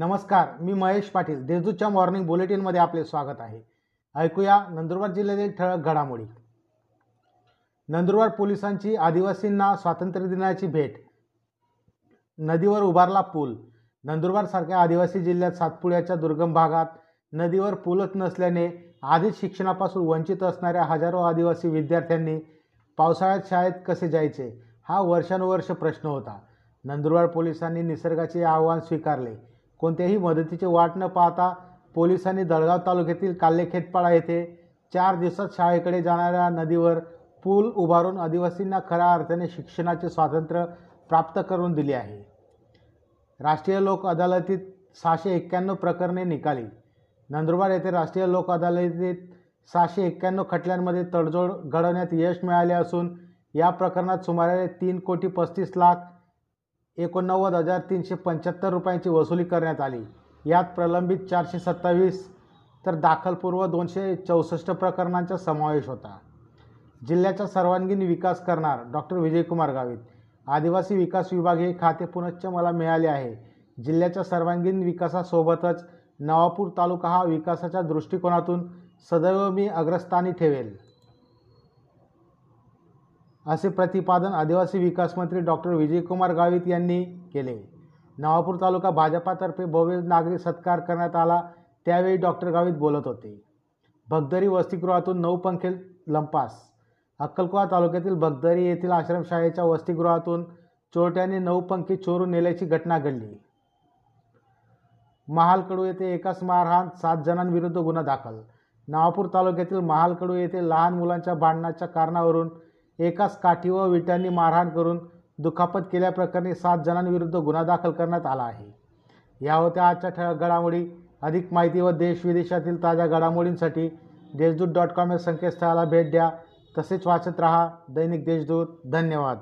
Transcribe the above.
नमस्कार मी महेश पाटील. देजूच्या मॉर्निंग बुलेटिनमध्ये आपले स्वागत आहे. ऐकूया नंदुरबार जिल्ह्यातील ठळक घडामोडी. नंदुरबार पोलिसांची आदिवासींना स्वातंत्र्य दिनाची भेट. नदीवर उभारला पूल. नंदुरबारसारख्या आदिवासी जिल्ह्यात सातपुड्याच्या दुर्गम भागात नदीवर पूलच नसल्याने आधीच शिक्षणापासून वंचित असणाऱ्या हजारो आदिवासी विद्यार्थ्यांनी पावसाळ्यात शाळेत कसे जायचे हा वर्षानुवर्ष प्रश्न होता. नंदुरबार पोलिसांनी निसर्गाचे आव्हान स्वीकारले. कोणत्याही मदतीची वाट न पाहता पोलिसांनी दळगाव तालुक्यातील काल्लेखेतपाडा येथे चार दिवसात शाळेकडे जाणाऱ्या नदीवर पूल उभारून आदिवासींना खऱ्या अर्थाने शिक्षणाचे स्वातंत्र्य प्राप्त करून दिले आहे. राष्ट्रीय लोक अदालतीत सहाशे एक्क्याण्णव प्रकरणे निकाली. नंदुरबार येथे राष्ट्रीय लोक अदालतीत सहाशे एक्क्याण्णव खटल्यांमध्ये तडजोड घडवण्यात यश मिळाले असून या प्रकरणात सुमारे तीन कोटी पस्तीस लाख एकोणनव्वद हजार तीनशे पंच्याहत्तर रुपयांची वसुली करण्यात आली. यात प्रलंबित चारशे सत्तावीस तर दाखलपूर्व दोनशे चौसष्ट प्रकरणांचा समावेश होता. जिल्ह्याचा सर्वांगीण विकास करणार डॉक्टर विजयकुमार गावित आदिवासी विकास विभाग हे खाते पुनश्च मला मिळाले आहे. जिल्ह्याच्या सर्वांगीण विकासासोबतच नवापूर तालुका हा विकासाच्या दृष्टिकोनातून सदैव मी अग्रस्थानी ठेवेल. असे प्रतिपादन आदिवासी विकास मंत्री डॉक्टर विजयकुमार गावित यांनी केले. नवापूर तालुका भाजपातर्फे भव्य नागरी सत्कार करण्यात आला त्यावेळी डॉक्टर गावित बोलत होते. भगदरी वसतिगृहातून नऊ पंखे लंपास. अक्कलकोवा तालुक्यातील भगदरी येथील आश्रमशाळेच्या वसतिगृहातून चोरट्यांनी नऊ पंखे चोरून नेल्याची घटना घडली. महालकडू येथे एकाच मारहाण सात जणांविरुद्ध गुन्हा दाखल. नवापूर तालुक्यातील महालकडू येथे लहान मुलांच्या भांडणाच्या कारणावरून एकाच काठी व विटांनी मारहाण करून दुखापत केल्याप्रकरणी सात जणांविरुद्ध गुन्हा दाखल करण्यात आला आहे. या होत्या आजच्या ठळक घडामोडी. अधिक माहिती व देश विदेशातील ताज्या घडामोडींसाठी देशदूत डॉट कॉम या संकेतस्थळाला भेट द्या. तसेच वाचत रहा दैनिक देशदूत. धन्यवाद.